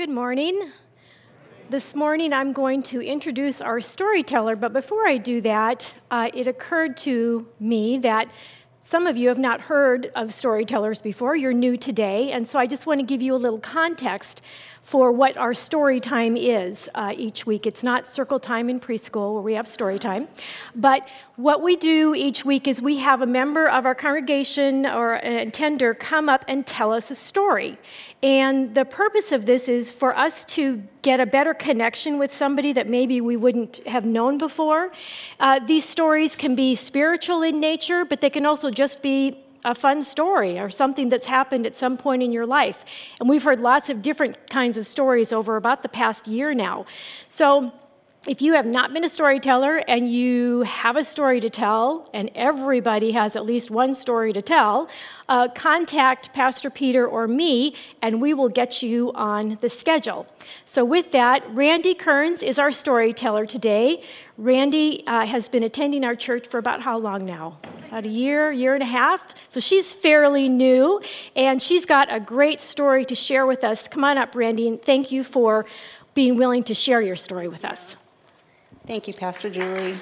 Good morning. This morning I'm going to introduce our storyteller, but before I do that, uh, it occurred to me that some of you have not heard of storytellers before. You're new today, and so I just want to give you a little context for what our story time is uh, each week. It's not circle time in preschool where we have story time, but what we do each week is we have a member of our congregation or an attender come up and tell us a story. And the purpose of this is for us to get a better connection with somebody that maybe we wouldn't have known before. Uh, these stories can be spiritual in nature, but they can also just be a fun story or something that's happened at some point in your life. And we've heard lots of different kinds of stories over about the past year now. So, if you have not been a storyteller and you have a story to tell, and everybody has at least one story to tell, uh, contact Pastor Peter or me, and we will get you on the schedule. So, with that, Randi Kearns is our storyteller today. Randi uh, has been attending our church for about how long now? About a year, year and a half. So, she's fairly new, and she's got a great story to share with us. Come on up, Randi, and thank you for being willing to share your story with us. Thank you, Pastor Julie.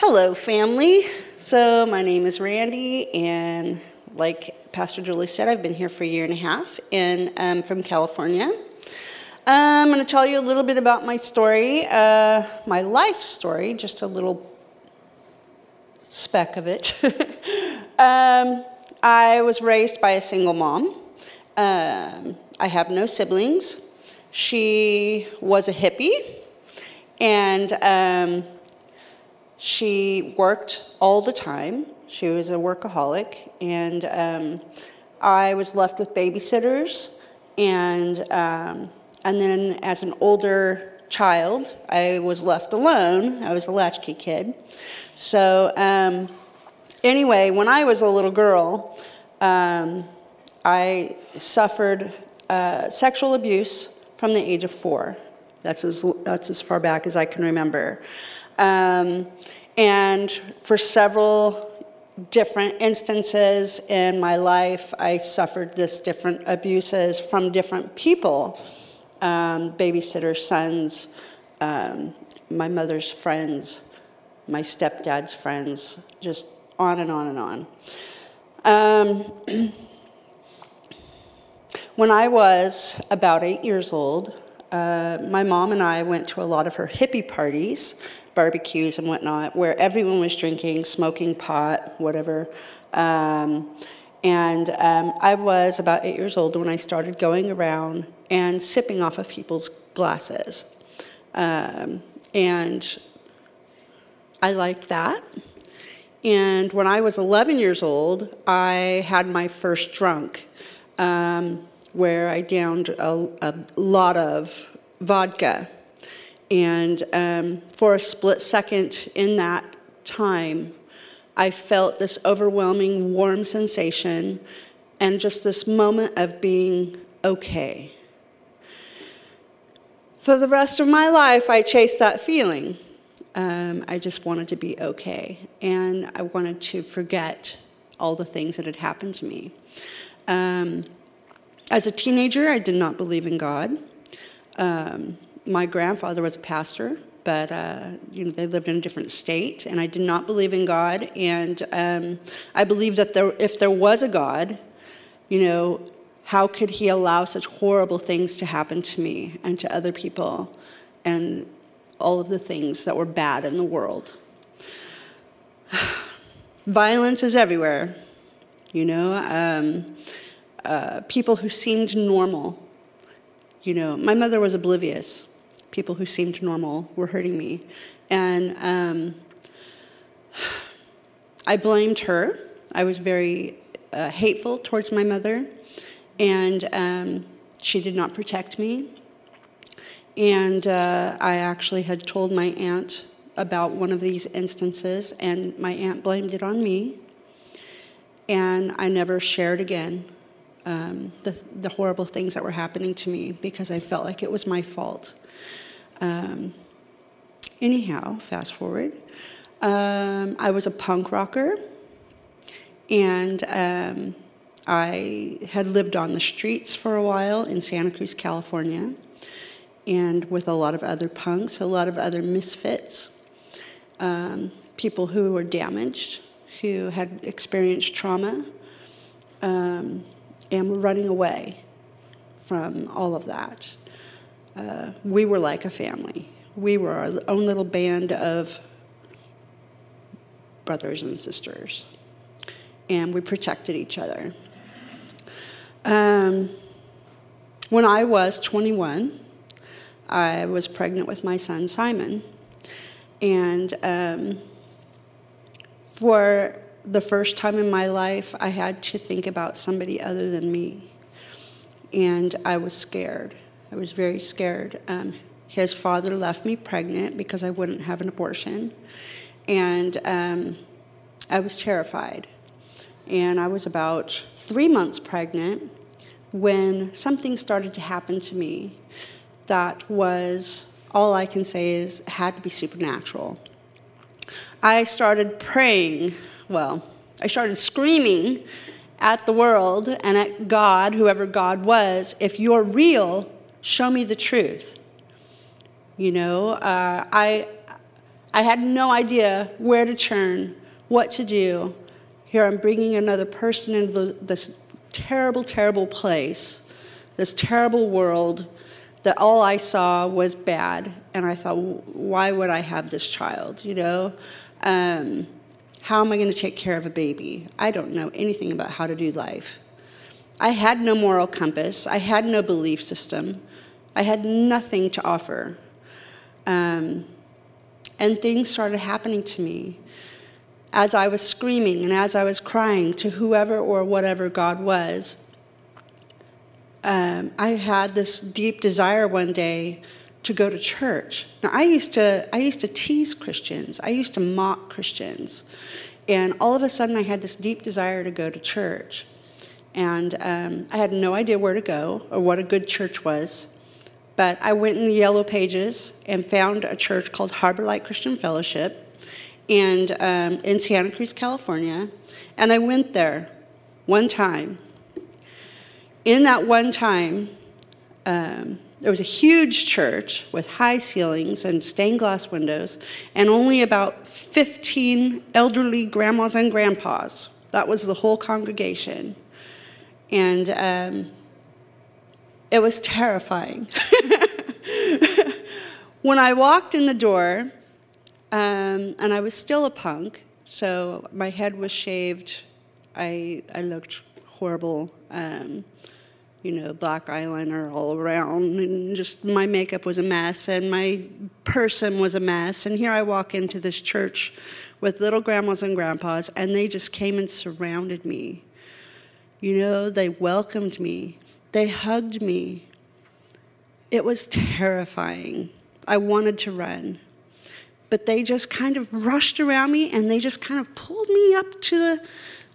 Hello, family. So, my name is Randi, and like Pastor Julie said, I've been here for a year and a half, and I'm from California. I'm going to tell you a little bit about my story, uh, my life story, just a little speck of it. um, I was raised by a single mom. Um, I have no siblings. She was a hippie, and um, she worked all the time. She was a workaholic, and um, I was left with babysitters. And um, and then, as an older child, I was left alone. I was a latchkey kid. So um, anyway, when I was a little girl, um, I suffered uh, sexual abuse from the age of four. That's as, that's as far back as I can remember. Um, and for several different instances in my life, I suffered this different abuses from different people um, babysitters, sons, um, my mother's friends, my stepdad's friends, just on and on and on. Um, When I was about eight years old, uh, my mom and I went to a lot of her hippie parties, barbecues and whatnot, where everyone was drinking, smoking pot, whatever. Um, and um, I was about eight years old when I started going around and sipping off of people's glasses. Um, and I liked that. And when I was 11 years old, I had my first drunk. Um, where I downed a, a lot of vodka. And um, for a split second in that time, I felt this overwhelming warm sensation and just this moment of being okay. For the rest of my life, I chased that feeling. Um, I just wanted to be okay, and I wanted to forget all the things that had happened to me. Um, as a teenager, I did not believe in God. Um, my grandfather was a pastor, but uh, you know they lived in a different state, and I did not believe in God. And um, I believed that there, if there was a God, you know, how could He allow such horrible things to happen to me and to other people, and all of the things that were bad in the world? Violence is everywhere, you know. Um, uh, people who seemed normal. You know, my mother was oblivious. People who seemed normal were hurting me. And um, I blamed her. I was very uh, hateful towards my mother, and um, she did not protect me. And uh, I actually had told my aunt about one of these instances, and my aunt blamed it on me. And I never shared again um, the, the horrible things that were happening to me because I felt like it was my fault. Um, anyhow, fast forward. Um, I was a punk rocker, and um, I had lived on the streets for a while in Santa Cruz, California, and with a lot of other punks, a lot of other misfits, um, people who were damaged, who had experienced trauma, um, and were running away from all of that. Uh, we were like a family. We were our own little band of brothers and sisters, and we protected each other. Um, when I was 21, I was pregnant with my son Simon, and um, for the first time in my life, I had to think about somebody other than me. And I was scared. I was very scared. Um, his father left me pregnant because I wouldn't have an abortion. And um, I was terrified. And I was about three months pregnant when something started to happen to me that was, all I can say is, had to be supernatural. I started praying, well, I started screaming at the world and at God, whoever God was, if you're real, show me the truth. You know, uh, I, I had no idea where to turn, what to do. Here I'm bringing another person into this terrible, terrible place, this terrible world that all I saw was bad. And I thought, why would I have this child? You know, um, how am I going to take care of a baby? I don't know anything about how to do life. I had no moral compass. I had no belief system. I had nothing to offer. Um, and things started happening to me as I was screaming and as I was crying to whoever or whatever God was. Um, I had this deep desire one day to go to church. Now I used to I used to tease Christians. I used to mock Christians. And all of a sudden I had this deep desire to go to church. And um, I had no idea where to go or what a good church was. But I went in the yellow pages and found a church called Harbor Light Christian Fellowship and um, in Santa Cruz, California. And I went there one time. In that one time, um, there was a huge church with high ceilings and stained glass windows, and only about 15 elderly grandmas and grandpas. That was the whole congregation. And um, it was terrifying. when I walked in the door, um, and I was still a punk, so my head was shaved. I, I looked horrible. Um, you know, black eyeliner all around, and just my makeup was a mess, and my person was a mess. And here I walk into this church with little grandmas and grandpas, and they just came and surrounded me. You know, they welcomed me, they hugged me. It was terrifying. I wanted to run. But they just kind of rushed around me and they just kind of pulled me up to the,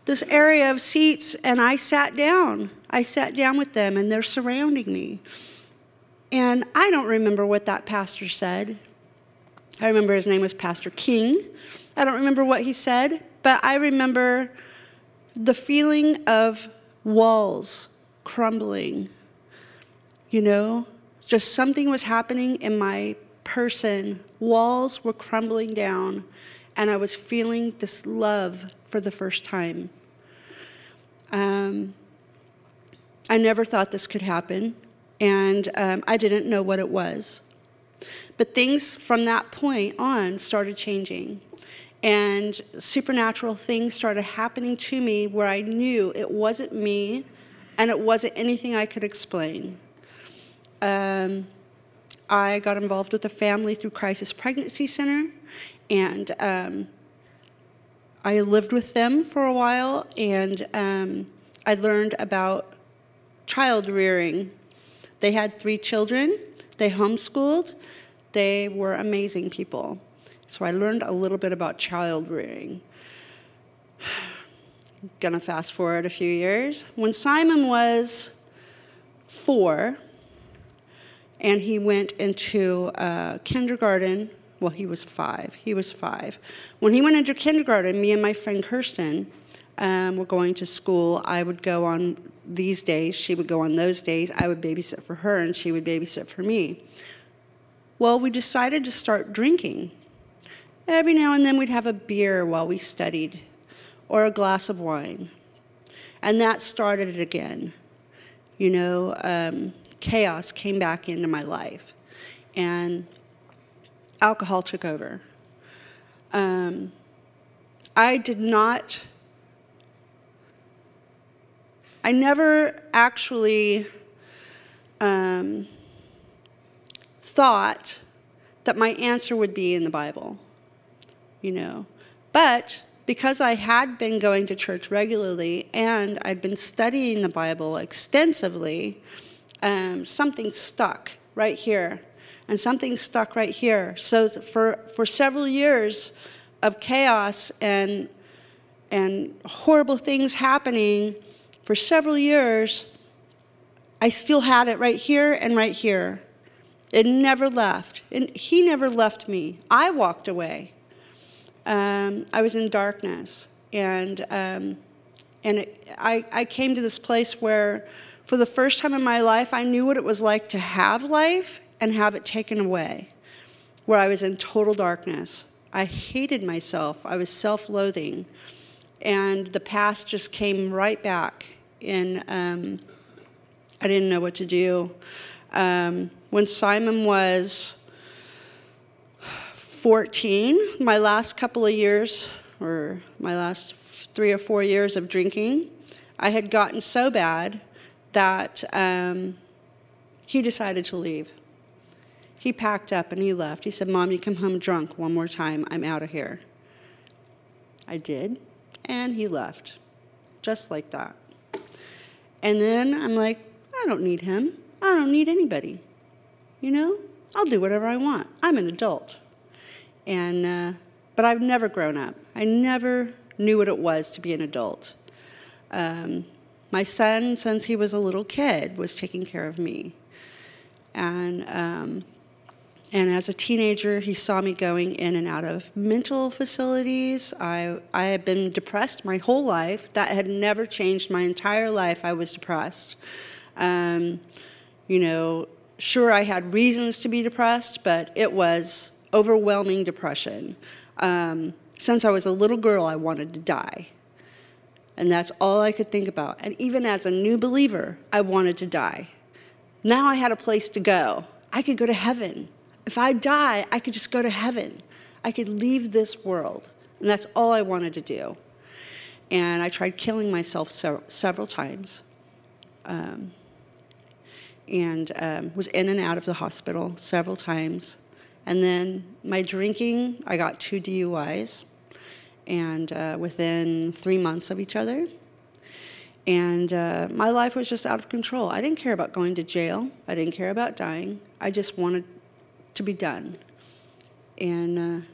this area of seats, and I sat down. I sat down with them, and they're surrounding me. And I don't remember what that pastor said. I remember his name was Pastor King. I don't remember what he said, but I remember the feeling of walls crumbling. You know, just something was happening in my person. Walls were crumbling down, and I was feeling this love for the first time. Um, I never thought this could happen, and um, I didn't know what it was. But things from that point on started changing, and supernatural things started happening to me where I knew it wasn't me and it wasn't anything I could explain. Um, I got involved with a family through Crisis Pregnancy Center, and um, I lived with them for a while, and um, I learned about child rearing. They had three children, they homeschooled, they were amazing people. So I learned a little bit about child rearing. Gonna fast forward a few years. When Simon was four, and he went into uh, kindergarten. Well, he was five. He was five. When he went into kindergarten, me and my friend Kirsten um, were going to school, I would go on these days, she would go on those days. I would babysit for her, and she would babysit for me. Well, we decided to start drinking. Every now and then we'd have a beer while we studied, or a glass of wine. And that started it again. You know, um, chaos came back into my life, and alcohol took over. Um, I did not, I never actually um, thought that my answer would be in the Bible, you know. But because I had been going to church regularly and I'd been studying the Bible extensively, um, something stuck right here. And something stuck right here. So for, for several years, of chaos and, and horrible things happening for several years, I still had it right here and right here. It never left. And he never left me. I walked away. Um, I was in darkness. And, um, and it, I, I came to this place where, for the first time in my life, I knew what it was like to have life and have it taken away, where I was in total darkness. I hated myself. I was self loathing. And the past just came right back. And um, I didn't know what to do. Um, when Simon was 14, my last couple of years, or my last three or four years of drinking, I had gotten so bad that um, he decided to leave. He packed up and he left. He said, Mom, you come home drunk one more time. I'm out of here. I did, and he left, just like that. And then I'm like, I don't need him. I don't need anybody. You know, I'll do whatever I want. I'm an adult. And, uh, but I've never grown up. I never knew what it was to be an adult. Um, my son, since he was a little kid, was taking care of me. And um, and as a teenager, he saw me going in and out of mental facilities. I, I had been depressed my whole life. That had never changed my entire life. I was depressed. Um, you know, sure, I had reasons to be depressed, but it was overwhelming depression. Um, since I was a little girl, I wanted to die. And that's all I could think about. And even as a new believer, I wanted to die. Now I had a place to go. I could go to heaven. If I die, I could just go to heaven. I could leave this world. And that's all I wanted to do. And I tried killing myself several times. Um, and um, was in and out of the hospital several times. And then my drinking, I got two DUIs, and uh, within three months of each other. And uh, my life was just out of control. I didn't care about going to jail. I didn't care about dying. I just wanted to be done. And uh,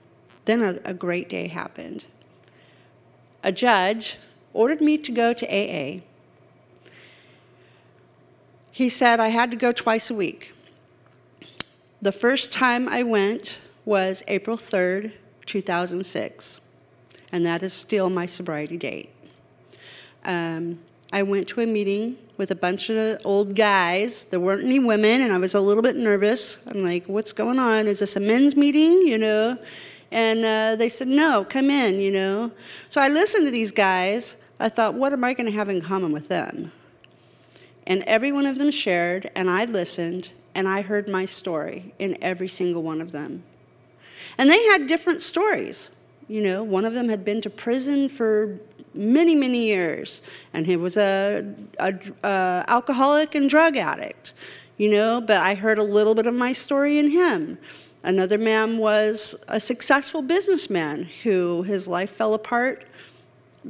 then a, a great day happened. A judge ordered me to go to AA. He said I had to go twice a week. The first time I went was April 3rd, 2006, and that is still my sobriety date. Um, I went to a meeting with a bunch of old guys. There weren't any women, and I was a little bit nervous. I'm like, what's going on? Is this a men's meeting? You know? And uh, they said, no, come in, you know? So I listened to these guys. I thought, what am I going to have in common with them? And every one of them shared, and I listened, and I heard my story in every single one of them. And they had different stories. You know, one of them had been to prison for many, many years, and he was a, a, a uh, alcoholic and drug addict. You know, but I heard a little bit of my story in him. Another man was a successful businessman who his life fell apart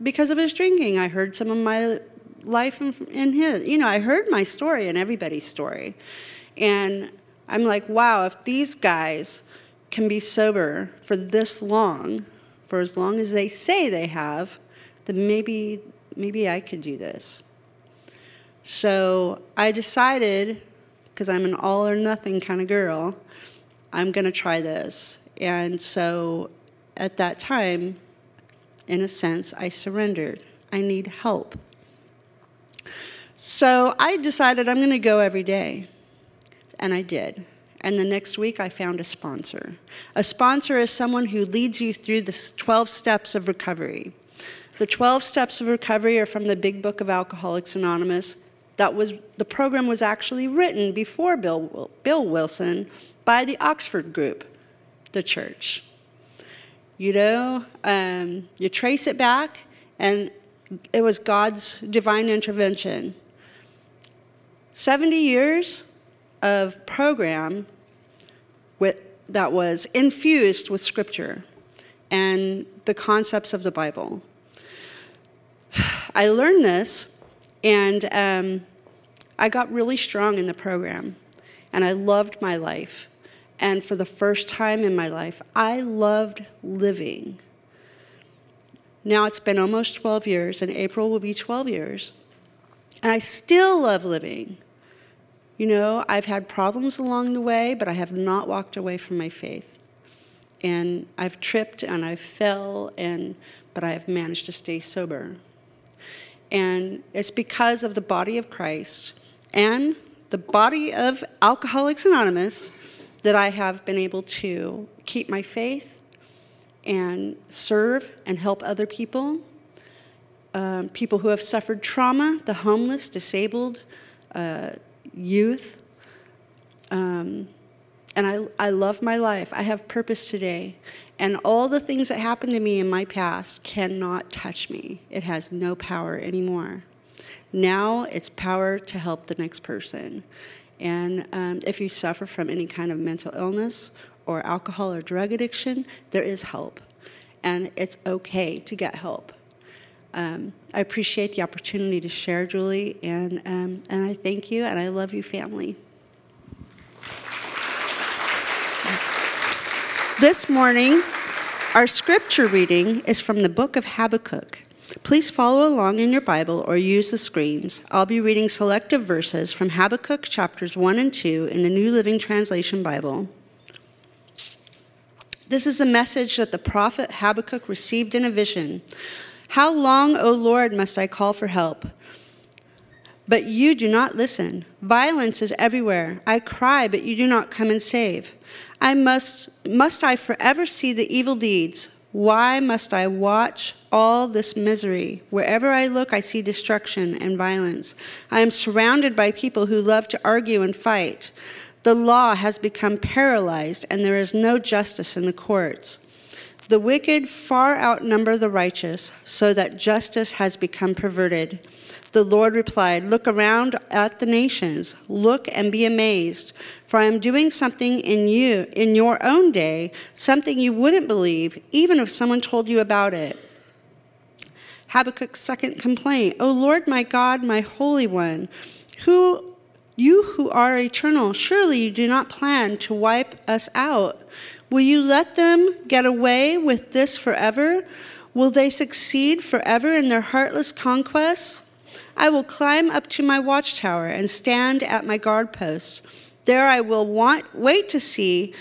because of his drinking. I heard some of my life in his. You know, I heard my story and everybody's story. And I'm like, wow, if these guys can be sober for this long, for as long as they say they have, then maybe maybe I could do this. So I decided, because I'm an all or nothing kind of girl, I'm to try this. And so at that time, in a sense, I surrendered. I need help. So I decided I'm to go every day. And I did. And the next week, I found a sponsor. A sponsor is someone who leads you through the 12 steps of recovery. The 12 steps of recovery are from the big book of Alcoholics Anonymous. That was the program was actually written before Bill, Bill Wilson by the Oxford group, the church. You know, um, you trace it back, and it was God's divine intervention. 70 years of program that was infused with scripture and the concepts of the Bible. I learned this, and um, I got really strong in the program, and I loved my life. And for the first time in my life, I loved living. Now it's been almost 12 years, and April will be 12 years. And I still love living. You know, I've had problems along the way, but I have not walked away from my faith. And I've tripped and I fell, and, but I have managed to stay sober. And it's because of the body of Christ and the body of Alcoholics Anonymous that I have been able to keep my faith and serve and help other people. Um, people who have suffered trauma, the homeless, disabled, uh, youth. Um, and I, I love my life. I have purpose today. And all the things that happened to me in my past cannot touch me. It has no power anymore. Now it's power to help the next person. And um, if you suffer from any kind of mental illness or alcohol or drug addiction, there is help. And it's okay to get help. Um, I appreciate the opportunity to share, Julie, and, um, and I thank you, and I love you, family. This morning, our scripture reading is from the book of Habakkuk. Please follow along in your Bible or use the screens. I'll be reading selective verses from Habakkuk chapters 1 and 2 in the New Living Translation Bible. This is the message that the prophet Habakkuk received in a vision. How long, O Lord, must I call for help? But you do not listen. Violence is everywhere. I cry, but you do not come and save. I must must I forever see the evil deeds? Why must I watch all this misery? Wherever I look, I see destruction and violence. I am surrounded by people who love to argue and fight. The law has become paralyzed, and there is no justice in the courts. The wicked far outnumber the righteous, so that justice has become perverted. The Lord replied, Look around at the nations, look and be amazed, for I am doing something in you, in your own day, something you wouldn't believe, even if someone told you about it. Habakkuk's second complaint, O Lord my God, my Holy One, who you who are eternal, surely you do not plan to wipe us out. Will you let them get away with this forever? Will they succeed forever in their heartless conquests? I will climb up to my watchtower and stand at my guard post. There I will want, wait to see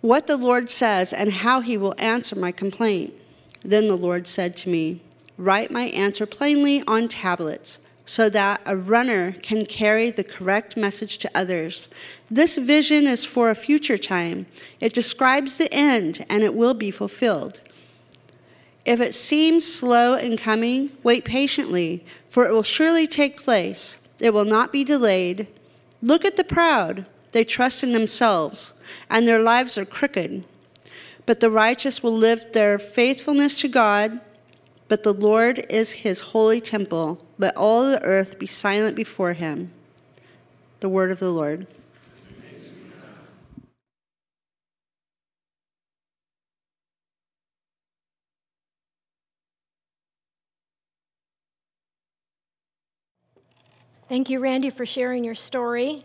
what the Lord says and how he will answer my complaint. Then the Lord said to me, Write my answer plainly on tablets so that a runner can carry the correct message to others. This vision is for a future time. It describes the end and it will be fulfilled. If it seems slow in coming, wait patiently, for it will surely take place. It will not be delayed. Look at the proud. They trust in themselves, and their lives are crooked. But the righteous will live their faithfulness to God but the Lord is his holy temple. Let all the earth be silent before him. The word of the Lord. Thank you, Randi, for sharing your story.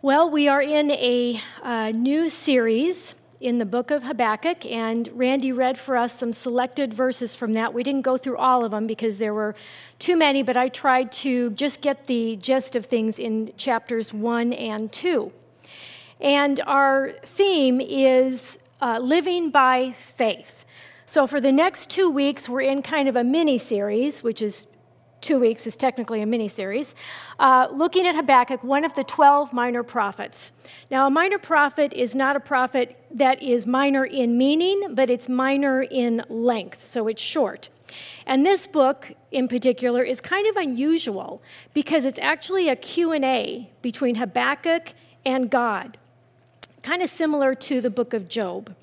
Well, we are in a uh, new series in the book of Habakkuk, and Randi read for us some selected verses from that. We didn't go through all of them because there were too many, but I tried to just get the gist of things in chapters 1 and 2. And our theme is uh, living by faith. So, for the next two weeks, we're in kind of a mini series, which is two weeks, is technically a mini series, uh, looking at Habakkuk, one of the 12 minor prophets. Now, a minor prophet is not a prophet that is minor in meaning, but it's minor in length, so it's short. And this book in particular is kind of unusual because it's actually a Q&A between Habakkuk and God, kind of similar to the book of Job.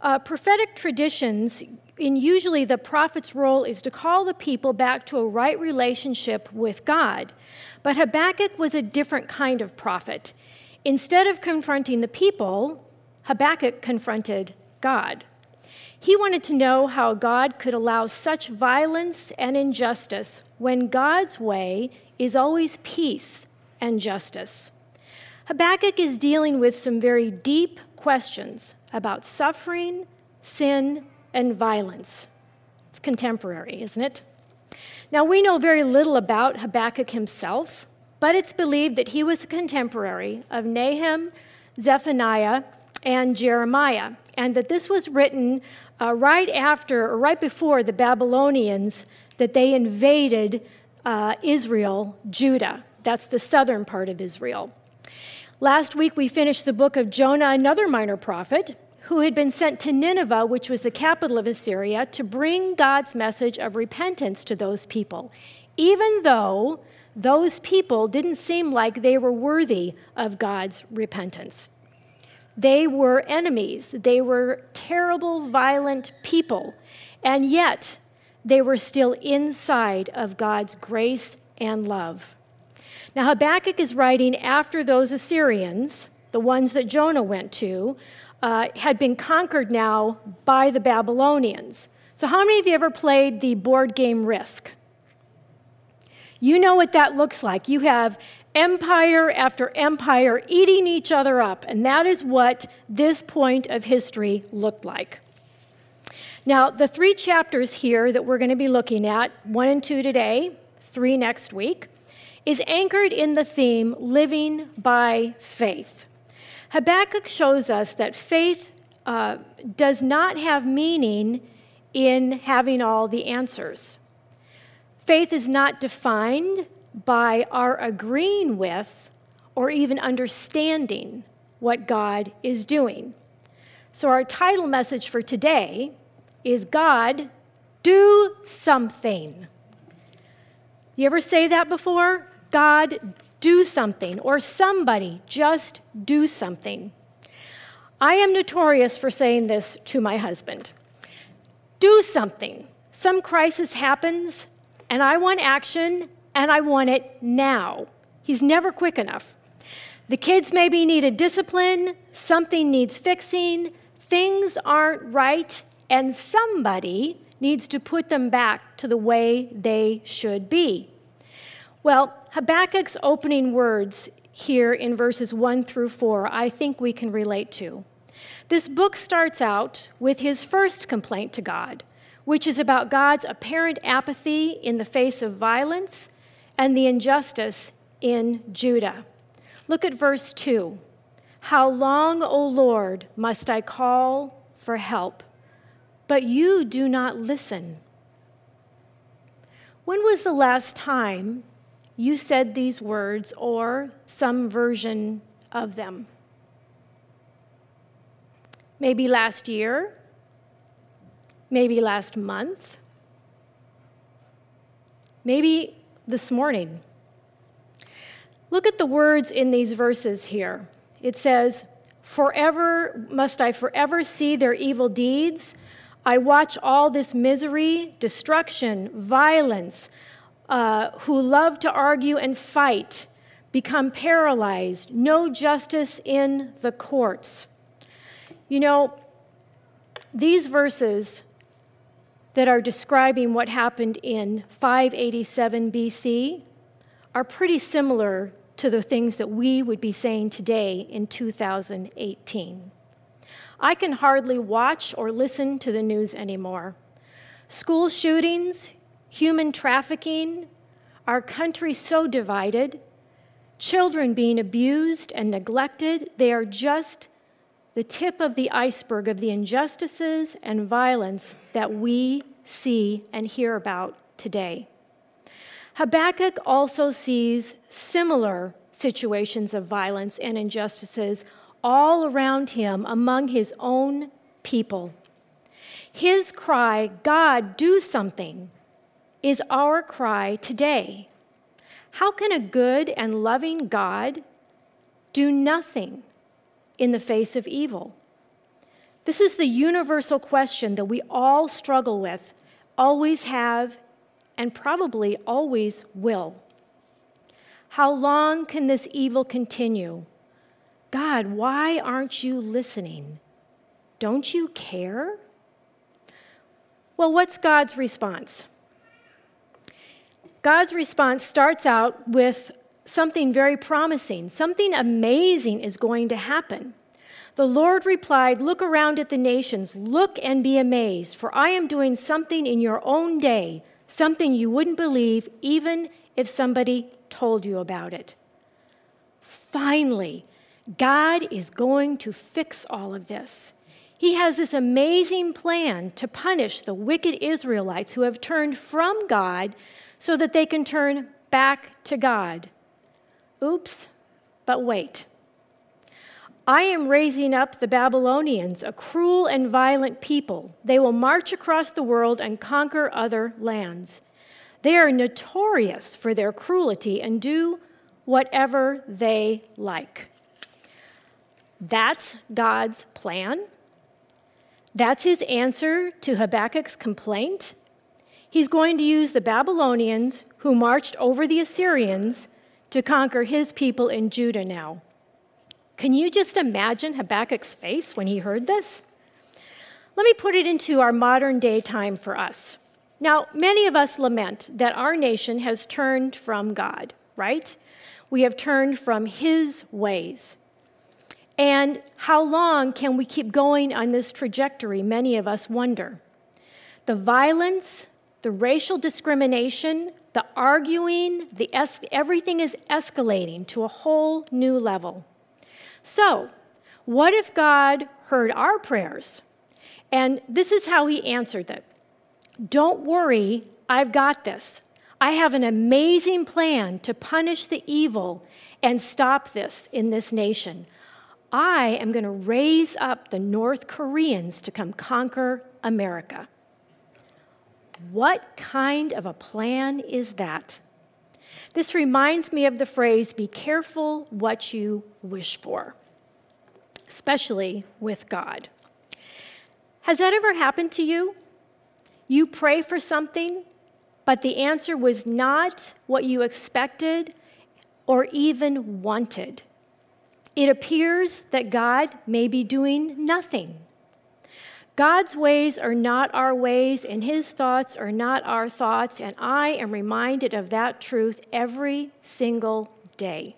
Uh, prophetic traditions, in usually the prophet's role is to call the people back to a right relationship with God. But Habakkuk was a different kind of prophet. Instead of confronting the people, Habakkuk confronted God. He wanted to know how God could allow such violence and injustice when God's way is always peace and justice. Habakkuk is dealing with some very deep questions about suffering, sin, and violence. It's contemporary, isn't it? Now, we know very little about Habakkuk himself, but it's believed that he was a contemporary of Nahum, Zephaniah, and Jeremiah, and that this was written uh, right after or right before the Babylonians that they invaded uh, Israel, Judah. That's the southern part of Israel. Last week we finished the book of Jonah, another minor prophet, who had been sent to Nineveh, which was the capital of Assyria, to bring God's message of repentance to those people, even though those people didn't seem like they were worthy of God's repentance. They were enemies, they were terrible, violent people, and yet they were still inside of God's grace and love. Now, Habakkuk is writing after those Assyrians, the ones that Jonah went to, uh, had been conquered now by the Babylonians. So, how many of you ever played the board game Risk? You know what that looks like. You have empire after empire eating each other up, and that is what this point of history looked like. Now, the three chapters here that we're going to be looking at, one and two today, three next week, is anchored in the theme living by faith. Habakkuk shows us that faith uh, does not have meaning in having all the answers. Faith is not defined by our agreeing with or even understanding what God is doing. So, our title message for today is God, do something. You ever say that before? God, do something, or somebody, just do something. I am notorious for saying this to my husband do something. Some crisis happens, and I want action, and I want it now. He's never quick enough. The kids maybe need a discipline, something needs fixing, things aren't right, and somebody needs to put them back to the way they should be. Well, Habakkuk's opening words here in verses 1 through 4, I think we can relate to. This book starts out with his first complaint to God, which is about God's apparent apathy in the face of violence and the injustice in Judah. Look at verse 2. How long, O Lord, must I call for help? But you do not listen. When was the last time you said these words or some version of them. Maybe last year, maybe last month, maybe this morning. Look at the words in these verses here. It says, Forever must I forever see their evil deeds. I watch all this misery, destruction, violence uh, who love to argue and fight become paralyzed, no justice in the courts. You know, these verses that are describing what happened in 587 BC are pretty similar to the things that we would be saying today in 2018. I can hardly watch or listen to the news anymore. School shootings, human trafficking, our country so divided, children being abused and neglected, they are just the tip of the iceberg of the injustices and violence that we see and hear about today. Habakkuk also sees similar situations of violence and injustices all around him among his own people. His cry, God, do something, is our cry today. How can a good and loving God do nothing in the face of evil? This is the universal question that we all struggle with, always have, and probably always will. How long can this evil continue? God, why aren't you listening? Don't you care? Well, what's God's response? God's response starts out with something very promising. Something amazing is going to happen. The Lord replied, Look around at the nations, look and be amazed, for I am doing something in your own day, something you wouldn't believe even if somebody told you about it. Finally, God is going to fix all of this. He has this amazing plan to punish the wicked Israelites who have turned from God so that they can turn back to God. Oops, but wait. I am raising up the Babylonians, a cruel and violent people. They will march across the world and conquer other lands. They are notorious for their cruelty and do whatever they like. That's God's plan. That's his answer to Habakkuk's complaint. He's going to use the Babylonians who marched over the Assyrians to conquer his people in Judah now. Can you just imagine Habakkuk's face when he heard this? Let me put it into our modern day time for us. Now, many of us lament that our nation has turned from God, right? We have turned from His ways. And how long can we keep going on this trajectory? Many of us wonder. The violence, the racial discrimination, the arguing, the es- everything is escalating to a whole new level. So, what if God heard our prayers? And this is how he answered it don't worry, I've got this. I have an amazing plan to punish the evil and stop this in this nation. I am going to raise up the North Koreans to come conquer America. What kind of a plan is that? This reminds me of the phrase be careful what you wish for, especially with God. Has that ever happened to you? You pray for something, but the answer was not what you expected or even wanted. It appears that God may be doing nothing. God's ways are not our ways, and his thoughts are not our thoughts, and I am reminded of that truth every single day.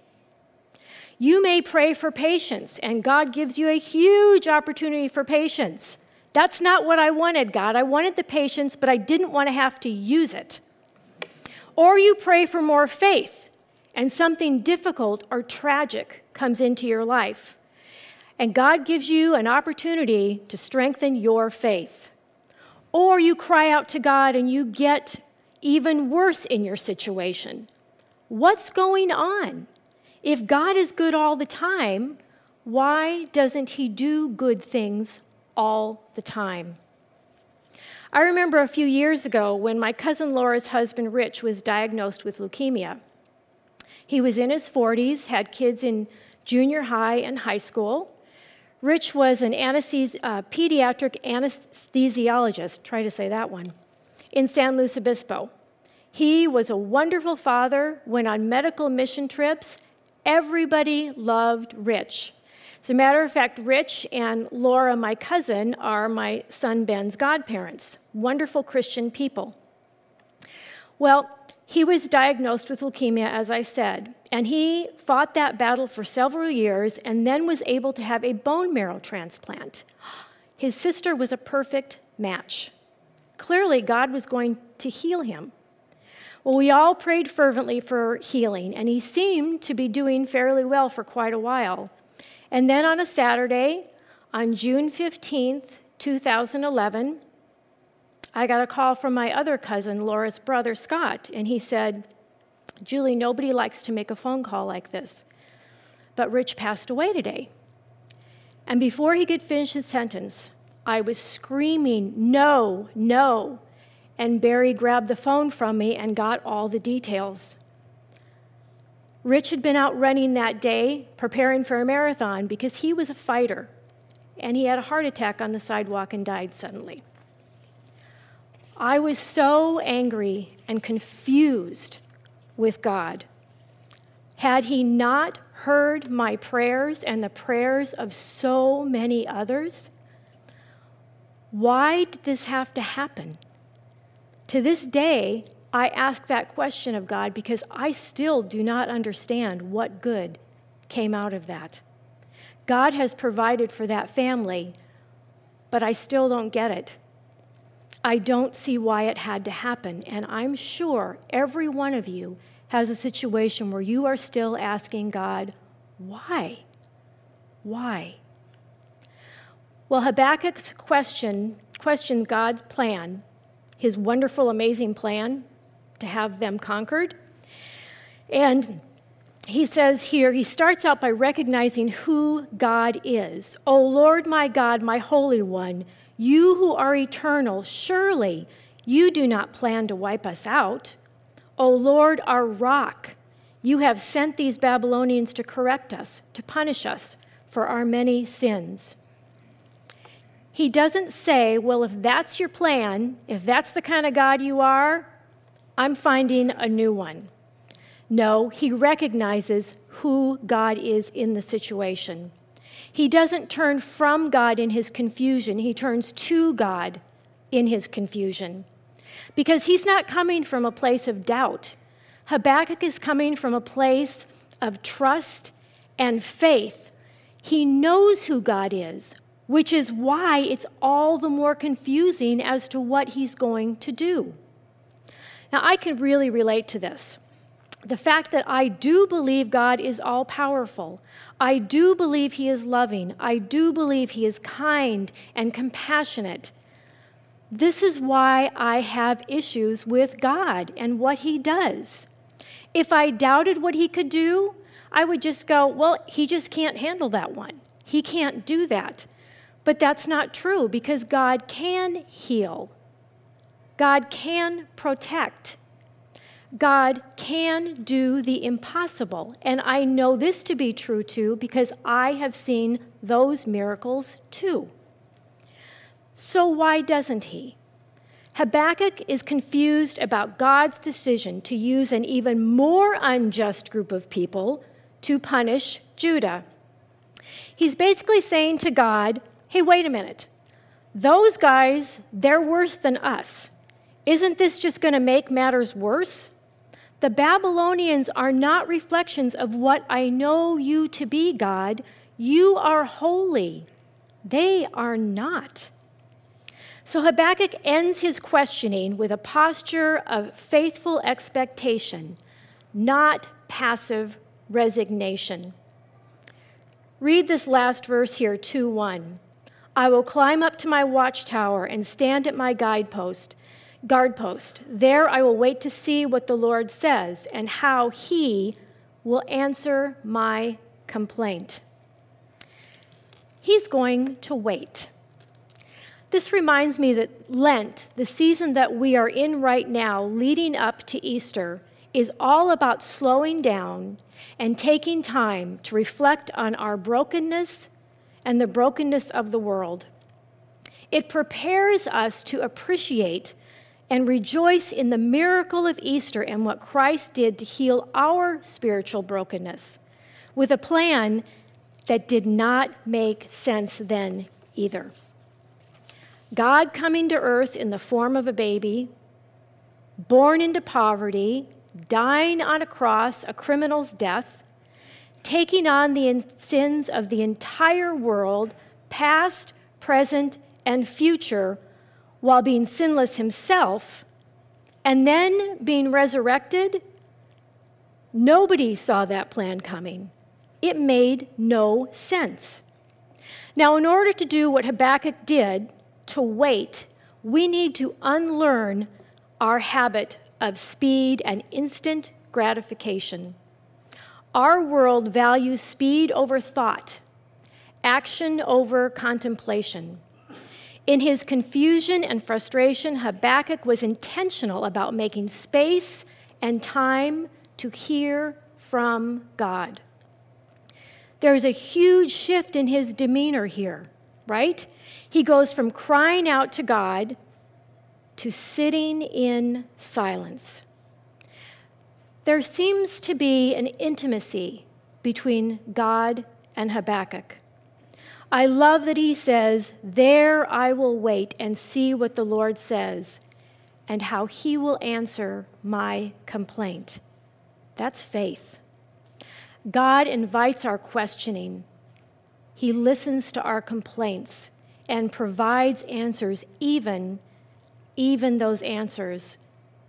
You may pray for patience, and God gives you a huge opportunity for patience. That's not what I wanted, God. I wanted the patience, but I didn't want to have to use it. Or you pray for more faith, and something difficult or tragic comes into your life. And God gives you an opportunity to strengthen your faith. Or you cry out to God and you get even worse in your situation. What's going on? If God is good all the time, why doesn't He do good things all the time. I remember a few years ago when my cousin Laura's husband Rich was diagnosed with leukemia. He was in his 40s, had kids in junior high and high school. Rich was an uh, pediatric anesthesiologist, try to say that one, in San Luis Obispo. He was a wonderful father, went on medical mission trips. Everybody loved Rich. As a matter of fact, Rich and Laura, my cousin, are my son Ben's godparents, wonderful Christian people. Well, he was diagnosed with leukemia, as I said, and he fought that battle for several years and then was able to have a bone marrow transplant. His sister was a perfect match. Clearly, God was going to heal him. Well, we all prayed fervently for healing, and he seemed to be doing fairly well for quite a while. And then on a Saturday, on June 15th, 2011, I got a call from my other cousin, Laura's brother, Scott, and he said, Julie, nobody likes to make a phone call like this, but Rich passed away today. And before he could finish his sentence, I was screaming, No, no. And Barry grabbed the phone from me and got all the details. Rich had been out running that day, preparing for a marathon, because he was a fighter. And he had a heart attack on the sidewalk and died suddenly. I was so angry and confused with God. Had he not heard my prayers and the prayers of so many others? Why did this have to happen? To this day, I ask that question of God because I still do not understand what good came out of that. God has provided for that family, but I still don't get it. I don't see why it had to happen, and I'm sure every one of you has a situation where you are still asking God, why? Why? Well, Habakkuk's question questioned God's plan, his wonderful, amazing plan to have them conquered. And he says here, he starts out by recognizing who God is. O Lord my God, my Holy One, you who are eternal, surely you do not plan to wipe us out. O Lord, our rock, you have sent these Babylonians to correct us, to punish us for our many sins. He doesn't say, Well, if that's your plan, if that's the kind of God you are, I'm finding a new one. No, he recognizes who God is in the situation. He doesn't turn from God in his confusion, he turns to God in his confusion because he's not coming from a place of doubt. Habakkuk is coming from a place of trust and faith. He knows who God is, which is why it's all the more confusing as to what he's going to do. Now, I can really relate to this. The fact that I do believe God is all powerful. I do believe He is loving. I do believe He is kind and compassionate. This is why I have issues with God and what He does. If I doubted what He could do, I would just go, well, He just can't handle that one. He can't do that. But that's not true because God can heal, God can protect. God can do the impossible. And I know this to be true too because I have seen those miracles too. So why doesn't he? Habakkuk is confused about God's decision to use an even more unjust group of people to punish Judah. He's basically saying to God, hey, wait a minute. Those guys, they're worse than us. Isn't this just going to make matters worse? The Babylonians are not reflections of what I know you to be, God. You are holy. They are not. So Habakkuk ends his questioning with a posture of faithful expectation, not passive resignation. Read this last verse here, 2 1. I will climb up to my watchtower and stand at my guidepost, guard post. There I will wait to see what the Lord says and how he will answer my complaint. He's going to wait. This reminds me that Lent, the season that we are in right now, leading up to Easter, is all about slowing down and taking time to reflect on our brokenness and the brokenness of the world. It prepares us to appreciate and rejoice in the miracle of Easter and what Christ did to heal our spiritual brokenness with a plan that did not make sense then either. God coming to earth in the form of a baby, born into poverty, dying on a cross, a criminal's death, taking on the sins of the entire world, past, present, and future, while being sinless himself, and then being resurrected. Nobody saw that plan coming. It made no sense. Now, in order to do what Habakkuk did, to wait, we need to unlearn our habit of speed and instant gratification. Our world values speed over thought, action over contemplation. In his confusion and frustration, Habakkuk was intentional about making space and time to hear from God. There's a huge shift in his demeanor here, right? He goes from crying out to God to sitting in silence. There seems to be an intimacy between God and Habakkuk. I love that he says, There I will wait and see what the Lord says and how he will answer my complaint. That's faith. God invites our questioning, he listens to our complaints and provides answers, even, even those answers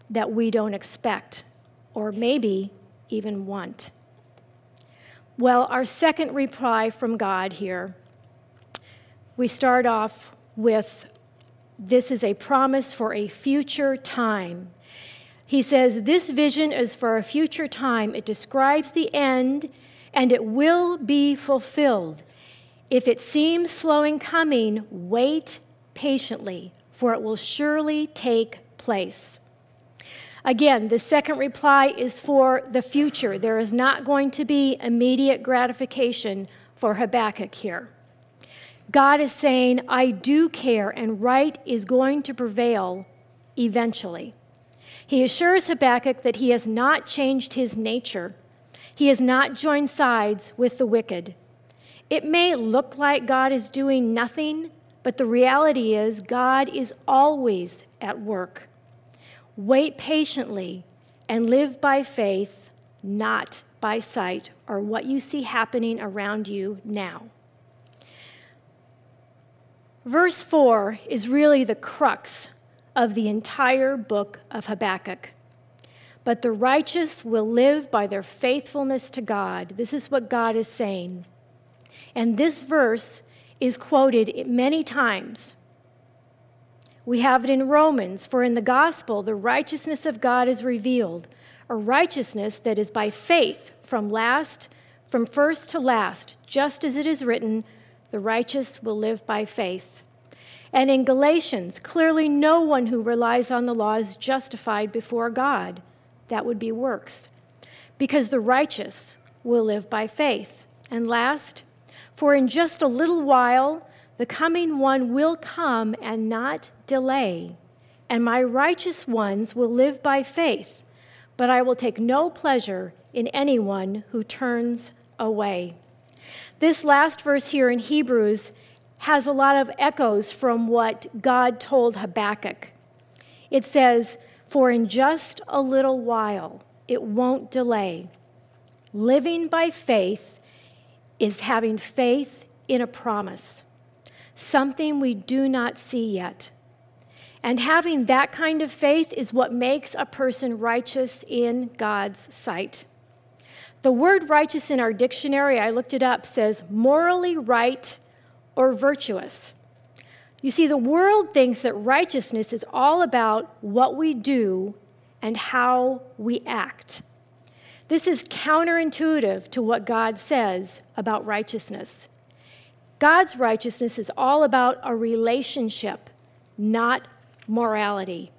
that we don't expect or maybe even want. Well, our second reply from God here we start off with this is a promise for a future time. He says, This vision is for a future time. It describes the end, and it will be fulfilled. If it seems slow in coming, wait patiently, for it will surely take place. Again, the second reply is for the future. There is not going to be immediate gratification for Habakkuk here. God is saying, I do care, and right is going to prevail eventually. He assures Habakkuk that he has not changed his nature. He has not joined sides with the wicked. It may look like God is doing nothing, but the reality is God is always at work. Wait patiently and live by faith, not by sight or what you see happening around you now. Verse 4 is really the crux of the entire book of Habakkuk. But the righteous will live by their faithfulness to God. This is what God is saying. And this verse is quoted many times. We have it in Romans, for in the gospel, the righteousness of God is revealed, a righteousness that is by faith from last, from first to last, just as it is written, the righteous will live by faith. And in Galatians, clearly no one who relies on the law is justified before God. That would be works. Because the righteous will live by faith. And last, for in just a little while the coming one will come and not delay, and my righteous ones will live by faith, but I will take no pleasure in anyone who turns away. This last verse here in Hebrews has a lot of echoes from what God told Habakkuk. It says, For in just a little while, it won't delay. Living by faith is having faith in a promise, something we do not see yet. And having that kind of faith is what makes a person righteous in God's sight. The word righteous in our dictionary, I looked it up, says morally right or virtuous. You see, the world thinks that righteousness is all about what we do and how we act. This is counterintuitive to what God says about righteousness. God's righteousness is all about a relationship, not morality.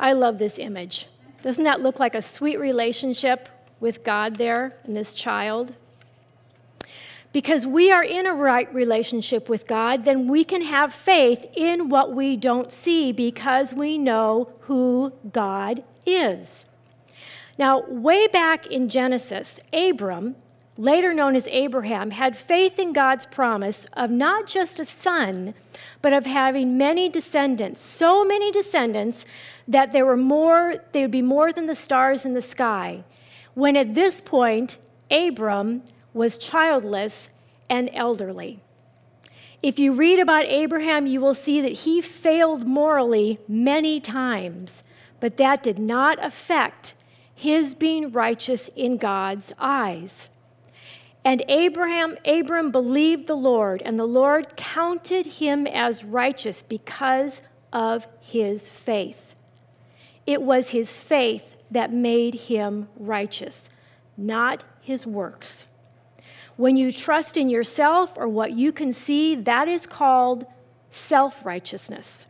I love this image. Doesn't that look like a sweet relationship with God there and this child? because we are in a right relationship with God, then we can have faith in what we don't see because we know who God is. Now, way back in Genesis, Abram, later known as Abraham, had faith in God's promise of not just a son, but of having many descendants, so many descendants that there were more, they would be more than the stars in the sky. When at this point, Abram was childless and elderly. If you read about Abraham, you will see that he failed morally many times, but that did not affect his being righteous in God's eyes. And Abraham, Abram believed the Lord, and the Lord counted him as righteous because of his faith. It was his faith that made him righteous, not his works. When you trust in yourself or what you can see, that is called self righteousness.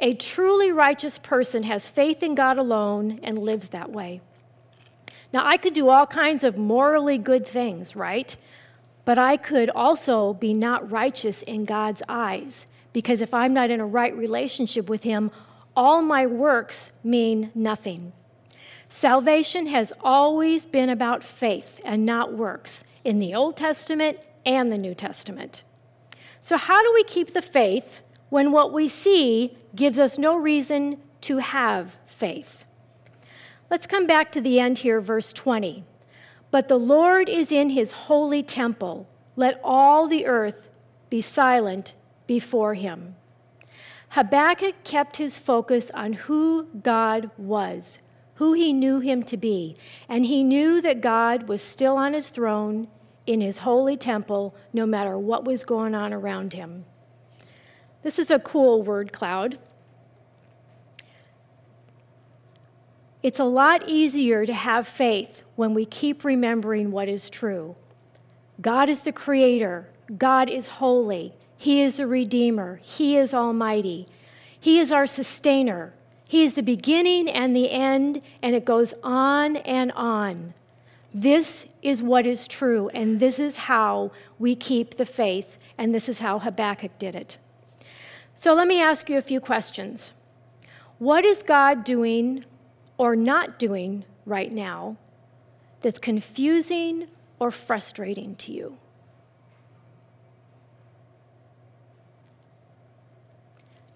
A truly righteous person has faith in God alone and lives that way. Now, I could do all kinds of morally good things, right? But I could also be not righteous in God's eyes because if I'm not in a right relationship with Him, all my works mean nothing. Salvation has always been about faith and not works in the Old Testament and the New Testament. So, how do we keep the faith when what we see gives us no reason to have faith? Let's come back to the end here, verse 20. But the Lord is in his holy temple. Let all the earth be silent before him. Habakkuk kept his focus on who God was, who he knew him to be, and he knew that God was still on his throne in his holy temple, no matter what was going on around him. This is a cool word cloud. It's a lot easier to have faith when we keep remembering what is true. God is the creator, God is holy, He is the redeemer, He is almighty, He is our sustainer. He is the beginning and the end, and it goes on and on. This is what is true, and this is how we keep the faith, and this is how Habakkuk did it. So let me ask you a few questions. What is God doing or not doing right now that's confusing or frustrating to you?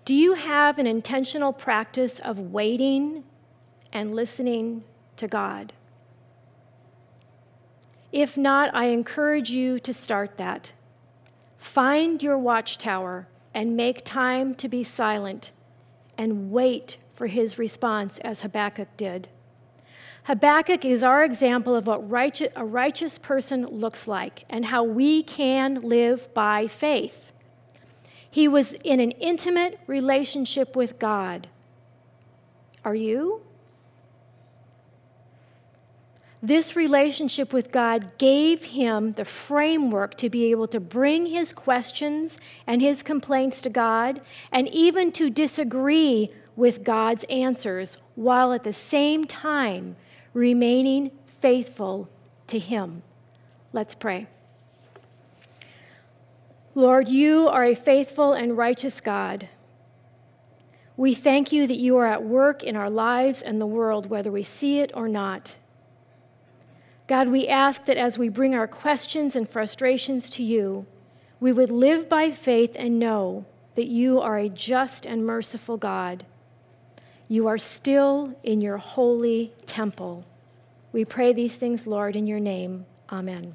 Do you have an intentional practice of waiting and listening to God? If not, I encourage you to start that. Find your watchtower and make time to be silent and wait for his response as Habakkuk did. Habakkuk is our example of what righteous, a righteous person looks like and how we can live by faith. He was in an intimate relationship with God. Are you? This relationship with God gave him the framework to be able to bring his questions and his complaints to God and even to disagree with God's answers while at the same time remaining faithful to him. Let's pray. Lord, you are a faithful and righteous God. We thank you that you are at work in our lives and the world, whether we see it or not. God, we ask that as we bring our questions and frustrations to you, we would live by faith and know that you are a just and merciful God. You are still in your holy temple. We pray these things, Lord, in your name. Amen.